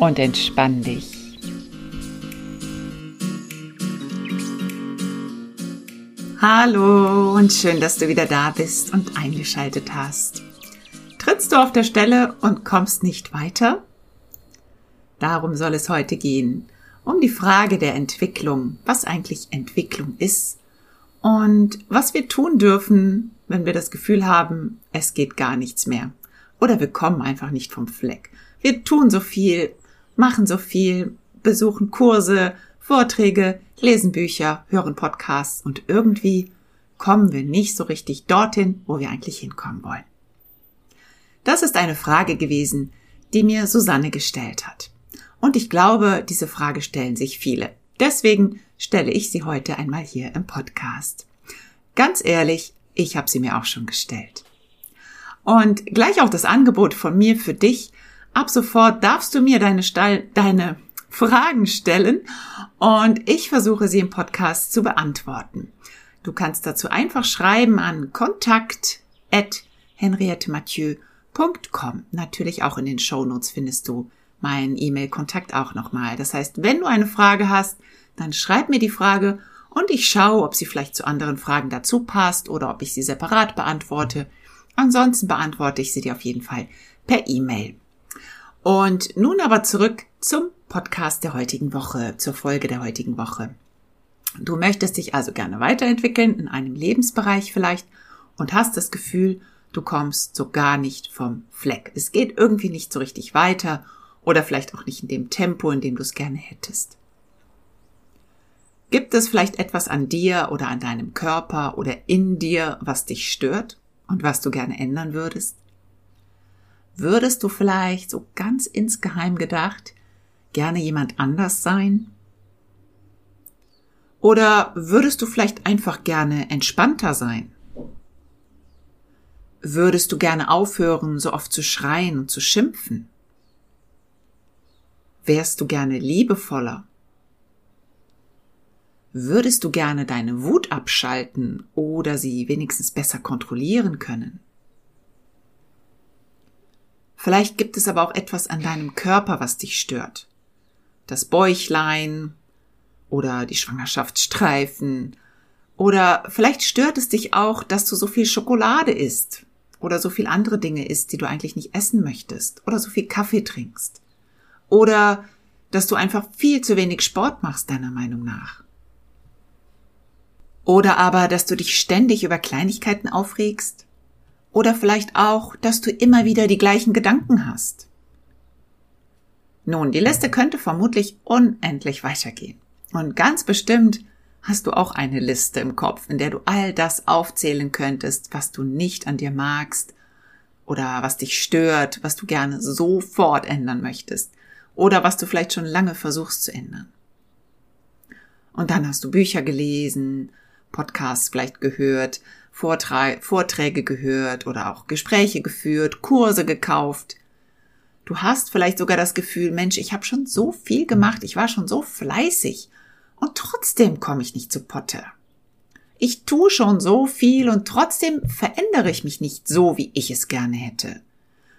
Und entspann dich. Hallo und schön, dass du wieder da bist und eingeschaltet hast. Trittst du auf der Stelle und kommst nicht weiter? Darum soll es heute gehen, um die Frage der Entwicklung, was eigentlich Entwicklung ist und was wir tun dürfen, wenn wir das Gefühl haben, es geht gar nichts mehr oder wir kommen einfach nicht vom Fleck. Wir tun so viel, machen so viel, besuchen Kurse, Vorträge, lesen Bücher, hören Podcasts und irgendwie kommen wir nicht so richtig dorthin, wo wir eigentlich hinkommen wollen. Das ist eine Frage gewesen, die mir Susanne gestellt hat. Und ich glaube, diese Frage stellen sich viele. Deswegen stelle ich sie heute einmal hier im Podcast. Ganz ehrlich, ich habe sie mir auch schon gestellt. Und gleich auch das Angebot von mir für dich. Ab sofort darfst du mir deine, Stall, deine Fragen stellen und ich versuche sie im Podcast zu beantworten. Du kannst dazu einfach schreiben an kontakt at henriettemathieu.com. Natürlich auch in den Shownotes findest du meinen E-Mail-Kontakt auch nochmal. Das heißt, wenn du eine Frage hast, dann schreib mir die Frage und ich schaue, ob sie vielleicht zu anderen Fragen dazu passt oder ob ich sie separat beantworte. Ansonsten beantworte ich sie dir auf jeden Fall per E-Mail. Und nun aber zurück zum Podcast der heutigen Woche, zur Folge der heutigen Woche. Du möchtest dich also gerne weiterentwickeln in einem Lebensbereich vielleicht und hast das Gefühl, du kommst so gar nicht vom Fleck. Es geht irgendwie nicht so richtig weiter oder vielleicht auch nicht in dem Tempo, in dem du es gerne hättest. Gibt es vielleicht etwas an dir oder an deinem Körper oder in dir, was dich stört und was du gerne ändern würdest? Würdest du vielleicht so ganz insgeheim gedacht gerne jemand anders sein? Oder würdest du vielleicht einfach gerne entspannter sein? Würdest du gerne aufhören, so oft zu schreien und zu schimpfen? Wärst du gerne liebevoller? Würdest du gerne deine Wut abschalten oder sie wenigstens besser kontrollieren können? Vielleicht gibt es aber auch etwas an deinem Körper, was dich stört. Das Bäuchlein oder die Schwangerschaftsstreifen oder vielleicht stört es dich auch, dass du so viel Schokolade isst oder so viel andere Dinge isst, die du eigentlich nicht essen möchtest oder so viel Kaffee trinkst. Oder dass du einfach viel zu wenig Sport machst, deiner Meinung nach. Oder aber, dass du dich ständig über Kleinigkeiten aufregst. Oder vielleicht auch, dass du immer wieder die gleichen Gedanken hast. Nun, die Liste könnte vermutlich unendlich weitergehen. Und ganz bestimmt hast du auch eine Liste im Kopf, in der du all das aufzählen könntest, was du nicht an dir magst oder was dich stört, was du gerne sofort ändern möchtest oder was du vielleicht schon lange versuchst zu ändern. Und dann hast du Bücher gelesen, Podcasts vielleicht gehört, Vorträge gehört oder auch Gespräche geführt, Kurse gekauft. Du hast vielleicht sogar das Gefühl, Mensch, ich habe schon so viel gemacht, ich war schon so fleißig und trotzdem komme ich nicht zu Potte. Ich tue schon so viel und trotzdem verändere ich mich nicht so, wie ich es gerne hätte.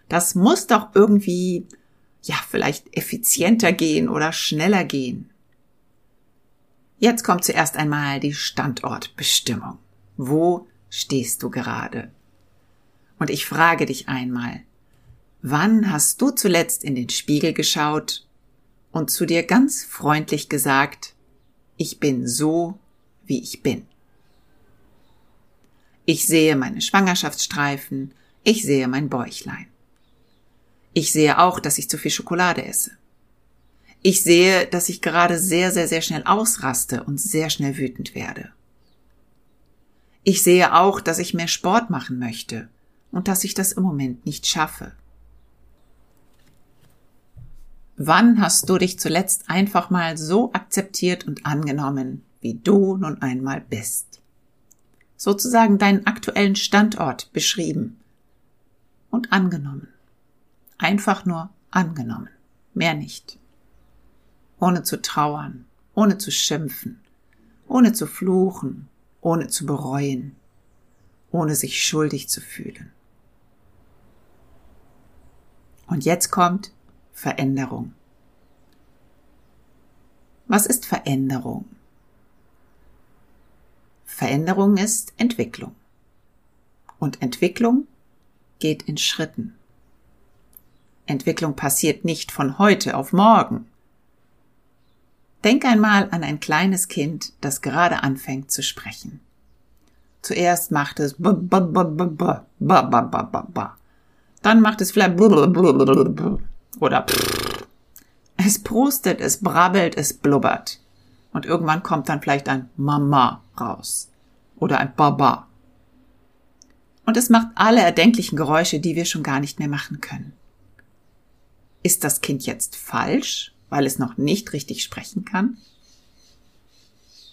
Das muss doch irgendwie ja, vielleicht effizienter gehen oder schneller gehen. Jetzt kommt zuerst einmal die Standortbestimmung. Wo stehst du gerade? Und ich frage dich einmal, wann hast du zuletzt in den Spiegel geschaut und zu dir ganz freundlich gesagt, ich bin so, wie ich bin. Ich sehe meine Schwangerschaftsstreifen, ich sehe mein Bäuchlein. Ich sehe auch, dass ich zu viel Schokolade esse. Ich sehe, dass ich gerade sehr, sehr, sehr schnell ausraste und sehr schnell wütend werde. Ich sehe auch, dass ich mehr Sport machen möchte und dass ich das im Moment nicht schaffe. Wann hast du dich zuletzt einfach mal so akzeptiert und angenommen, wie du nun einmal bist? Sozusagen deinen aktuellen Standort beschrieben und angenommen. Einfach nur angenommen, mehr nicht. Ohne zu trauern, ohne zu schimpfen, ohne zu fluchen, ohne zu bereuen, ohne sich schuldig zu fühlen. Und jetzt kommt Veränderung. Was ist Veränderung? Veränderung ist Entwicklung. Und Entwicklung geht in Schritten. Entwicklung passiert nicht von heute auf morgen. Denk einmal an ein kleines Kind, das gerade anfängt zu sprechen. Zuerst macht es b b b b b b b b b dann macht es vielleicht oder es prustet, es brabbelt, es blubbert. Und irgendwann kommt dann vielleicht ein Mama raus oder ein Baba. Und es macht alle erdenklichen Geräusche, die wir schon gar nicht mehr machen können. Ist das Kind jetzt falsch, weil es noch nicht richtig sprechen kann?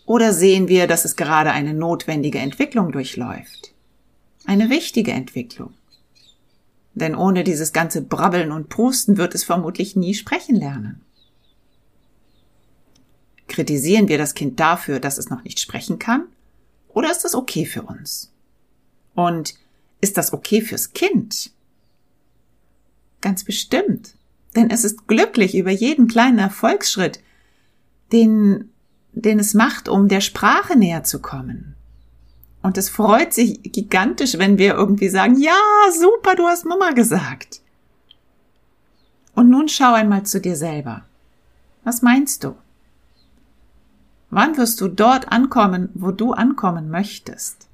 Oder sehen wir, dass es gerade eine notwendige Entwicklung durchläuft? Eine wichtige Entwicklung. Denn ohne dieses ganze Brabbeln und Prusten wird es vermutlich nie sprechen lernen. Kritisieren wir das Kind dafür, dass es noch nicht sprechen kann? Oder ist das okay für uns? Und ist das okay fürs Kind? Ganz bestimmt. Denn es ist glücklich über jeden kleinen Erfolgsschritt, den, den es macht, um der Sprache näher zu kommen. Und es freut sich gigantisch, wenn wir irgendwie sagen, ja, super, du hast Mama gesagt. Und nun schau einmal zu dir selber. Was meinst du? Wann wirst du dort ankommen, wo du ankommen möchtest?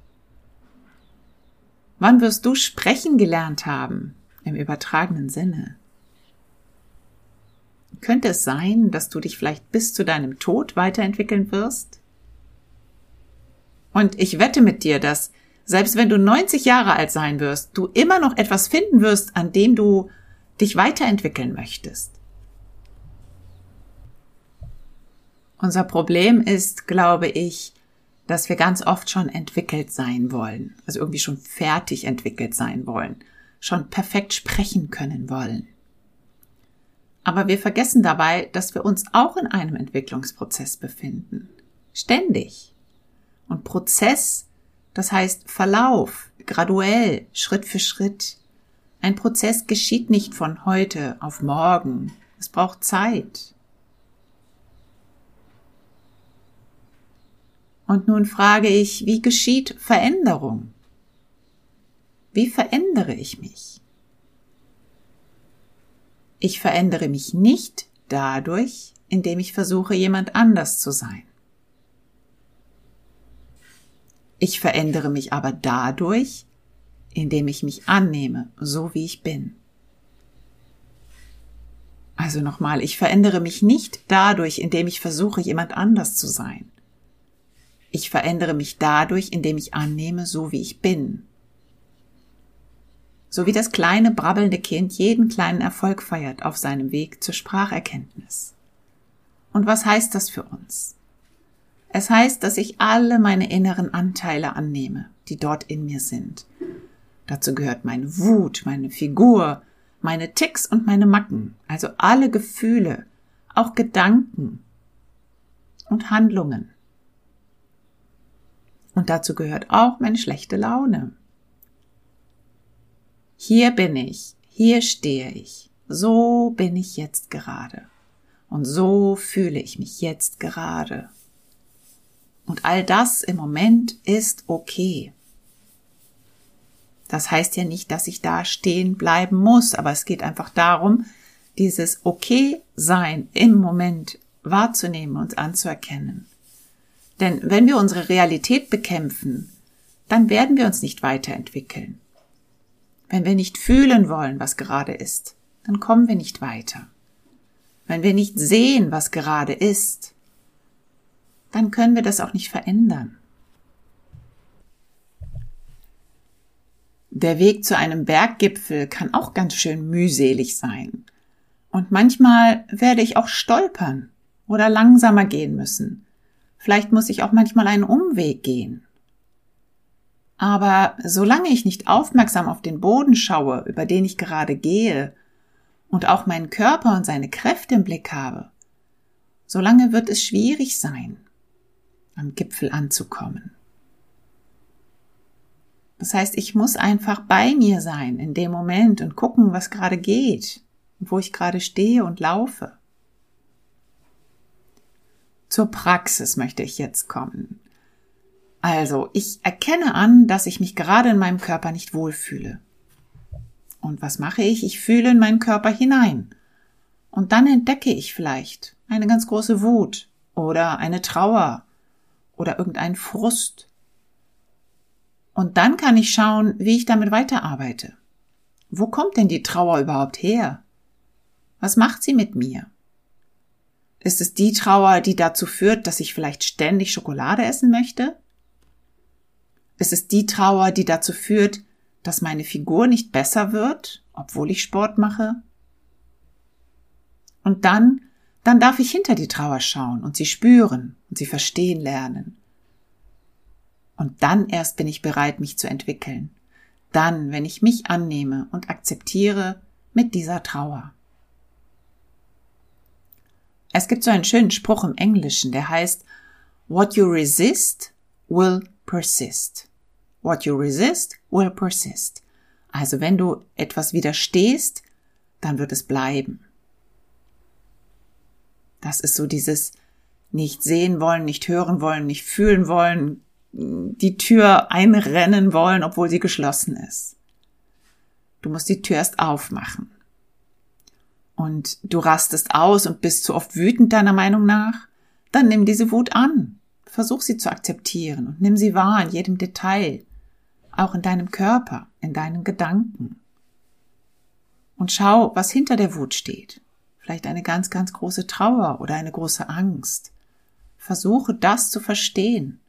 Wann wirst du sprechen gelernt haben, im übertragenen Sinne? Könnte es sein, dass du dich vielleicht bis zu deinem Tod weiterentwickeln wirst? Und ich wette mit dir, dass selbst wenn du 90 Jahre alt sein wirst, du immer noch etwas finden wirst, an dem du dich weiterentwickeln möchtest. Unser Problem ist, glaube ich, dass wir ganz oft schon entwickelt sein wollen, also irgendwie schon fertig entwickelt sein wollen, schon perfekt sprechen können wollen. Aber wir vergessen dabei, dass wir uns auch in einem Entwicklungsprozess befinden. Ständig. Und Prozess, das heißt Verlauf, graduell, Schritt für Schritt. Ein Prozess geschieht nicht von heute auf morgen. Es braucht Zeit. Und nun frage ich, wie geschieht Veränderung? Wie verändere ich mich? Ich verändere mich nicht dadurch, indem ich versuche, jemand anders zu sein. Ich verändere mich aber dadurch, indem ich mich annehme, so wie ich bin. Also nochmal, ich verändere mich nicht dadurch, indem ich versuche, jemand anders zu sein. Ich verändere mich dadurch, indem ich annehme, so wie ich bin. So wie das kleine brabbelnde Kind jeden kleinen Erfolg feiert auf seinem Weg zur Spracherkenntnis. Und was heißt das für uns? Es heißt, dass ich alle meine inneren Anteile annehme, die dort in mir sind. Dazu gehört meine Wut, meine Figur, meine Ticks und meine Macken, also alle Gefühle, auch Gedanken und Handlungen. Und dazu gehört auch meine schlechte Laune. Hier bin ich, hier stehe ich, so bin ich jetzt gerade. Und so fühle ich mich jetzt gerade. Und all das im Moment ist okay. Das heißt ja nicht, dass ich da stehen bleiben muss, aber es geht einfach darum, dieses okay sein im Moment wahrzunehmen und anzuerkennen. Denn wenn wir unsere Realität bekämpfen, dann werden wir uns nicht weiterentwickeln. Wenn wir nicht fühlen wollen, was gerade ist, dann kommen wir nicht weiter. Wenn wir nicht sehen, was gerade ist, dann können wir das auch nicht verändern. Der Weg zu einem Berggipfel kann auch ganz schön mühselig sein. Und manchmal werde ich auch stolpern oder langsamer gehen müssen. Vielleicht muss ich auch manchmal einen Umweg gehen. Aber solange ich nicht aufmerksam auf den Boden schaue, über den ich gerade gehe, und auch meinen Körper und seine Kräfte im Blick habe, solange wird es schwierig sein, am Gipfel anzukommen. Das heißt, ich muss einfach bei mir sein in dem Moment und gucken, was gerade geht wo ich gerade stehe und laufe. Zur Praxis möchte ich jetzt kommen. Also, ich erkenne an, dass ich mich gerade in meinem Körper nicht wohlfühle. Und was mache ich? Ich fühle in meinen Körper hinein. Und dann entdecke ich vielleicht eine ganz große Wut oder eine Trauer oder irgendeinen Frust. Und dann kann ich schauen, wie ich damit weiterarbeite. Wo kommt denn die Trauer überhaupt her? Was macht sie mit mir? Ist es die Trauer, die dazu führt, dass ich vielleicht ständig Schokolade essen möchte? Ist es die Trauer, die dazu führt, dass meine Figur nicht besser wird, obwohl ich Sport mache? Und dann, dann darf ich hinter die Trauer schauen und sie spüren und sie verstehen lernen. Und dann erst bin ich bereit, mich zu entwickeln. Dann, wenn ich mich annehme und akzeptiere mit dieser Trauer. Es gibt so einen schönen Spruch im Englischen, der heißt, What you resist will persist. What you resist will persist. Also wenn du etwas widerstehst, dann wird es bleiben. Das ist so dieses nicht sehen wollen, nicht hören wollen, nicht fühlen wollen, die Tür einrennen wollen, obwohl sie geschlossen ist. Du musst die Tür erst aufmachen. Und du rastest aus und bist zu oft wütend deiner Meinung nach, dann nimm diese Wut an. Versuch sie zu akzeptieren und nimm sie wahr in jedem Detail auch in deinem Körper, in deinen Gedanken. Und schau, was hinter der Wut steht. Vielleicht eine ganz, ganz große Trauer oder eine große Angst. Versuche das zu verstehen.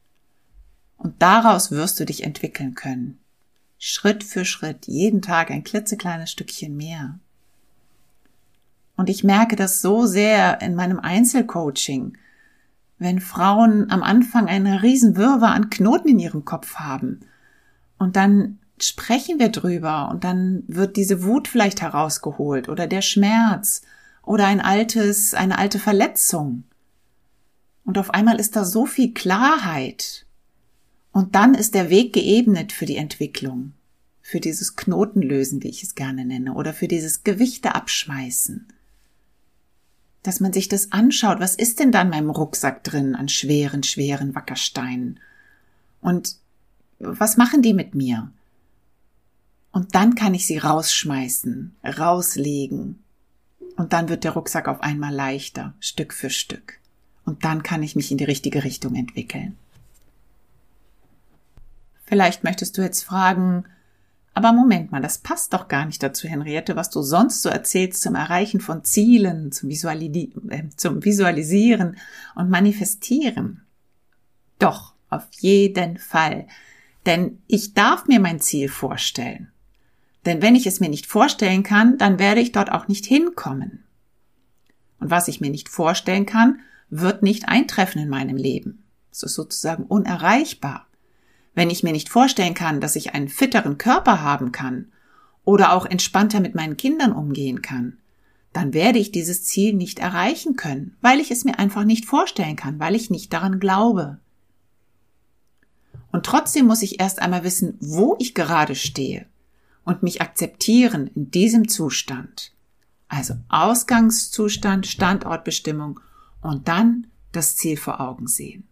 Und daraus wirst du dich entwickeln können. Schritt für Schritt, jeden Tag ein klitzekleines Stückchen mehr. Und ich merke das so sehr in meinem Einzelcoaching, wenn Frauen am Anfang eine Riesenwirrwarr an Knoten in ihrem Kopf haben und dann sprechen wir drüber und dann wird diese Wut vielleicht herausgeholt oder der Schmerz oder ein altes, eine alte Verletzung. Und auf einmal ist da so viel Klarheit. Und dann ist der Weg geebnet für die Entwicklung, für dieses Knotenlösen, wie ich es gerne nenne, oder für dieses Gewichte abschmeißen. Dass man sich das anschaut, was ist denn da in meinem Rucksack drin an schweren, schweren Wackersteinen? Und was machen die mit mir? Und dann kann ich sie rausschmeißen, rauslegen. Und dann wird der Rucksack auf einmal leichter, Stück für Stück. Und dann kann ich mich in die richtige Richtung entwickeln. Vielleicht möchtest du jetzt fragen, aber Moment mal, das passt doch gar nicht dazu, Henriette, was du sonst so erzählst zum Erreichen von Zielen, zum, Visuali äh, zum Visualisieren und Manifestieren. Doch, auf jeden Fall. Denn ich darf mir mein Ziel vorstellen. Denn wenn ich es mir nicht vorstellen kann, dann werde ich dort auch nicht hinkommen. Und was ich mir nicht vorstellen kann, wird nicht eintreffen in meinem Leben. Es ist sozusagen unerreichbar. Wenn ich mir nicht vorstellen kann, dass ich einen fitteren Körper haben kann oder auch entspannter mit meinen Kindern umgehen kann, dann werde ich dieses Ziel nicht erreichen können, weil ich es mir einfach nicht vorstellen kann, weil ich nicht daran glaube. Und trotzdem muss ich erst einmal wissen, wo ich gerade stehe und mich akzeptieren in diesem Zustand. Also Ausgangszustand, Standortbestimmung und dann das Ziel vor Augen sehen.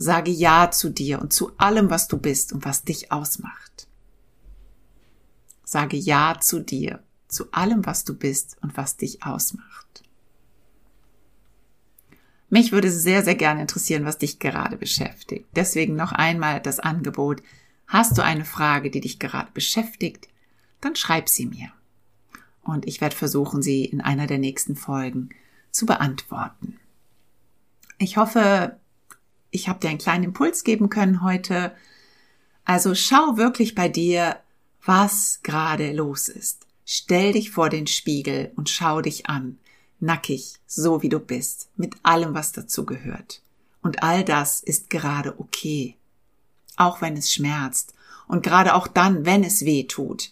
Sage Ja zu dir und zu allem, was du bist und was dich ausmacht. Sage Ja zu dir, zu allem, was du bist und was dich ausmacht. Mich würde sehr, sehr gerne interessieren, was dich gerade beschäftigt. Deswegen noch einmal das Angebot. Hast du eine Frage, die dich gerade beschäftigt? Dann schreib sie mir. Und ich werde versuchen, sie in einer der nächsten Folgen zu beantworten. Ich hoffe, ich habe dir einen kleinen Impuls geben können heute. Also schau wirklich bei dir, was gerade los ist. Stell dich vor den Spiegel und schau dich an, nackig, so wie du bist, mit allem, was dazu gehört. Und all das ist gerade okay. Auch wenn es schmerzt und gerade auch dann, wenn es weh tut.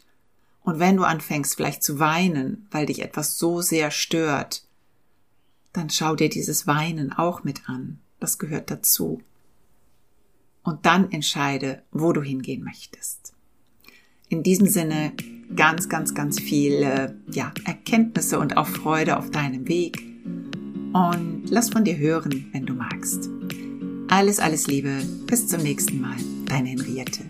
Und wenn du anfängst vielleicht zu weinen, weil dich etwas so sehr stört, dann schau dir dieses Weinen auch mit an. Das gehört dazu. Und dann entscheide, wo du hingehen möchtest. In diesem Sinne ganz, ganz, ganz viele ja, Erkenntnisse und auch Freude auf deinem Weg. Und lass von dir hören, wenn du magst. Alles, alles Liebe. Bis zum nächsten Mal. Deine Henriette.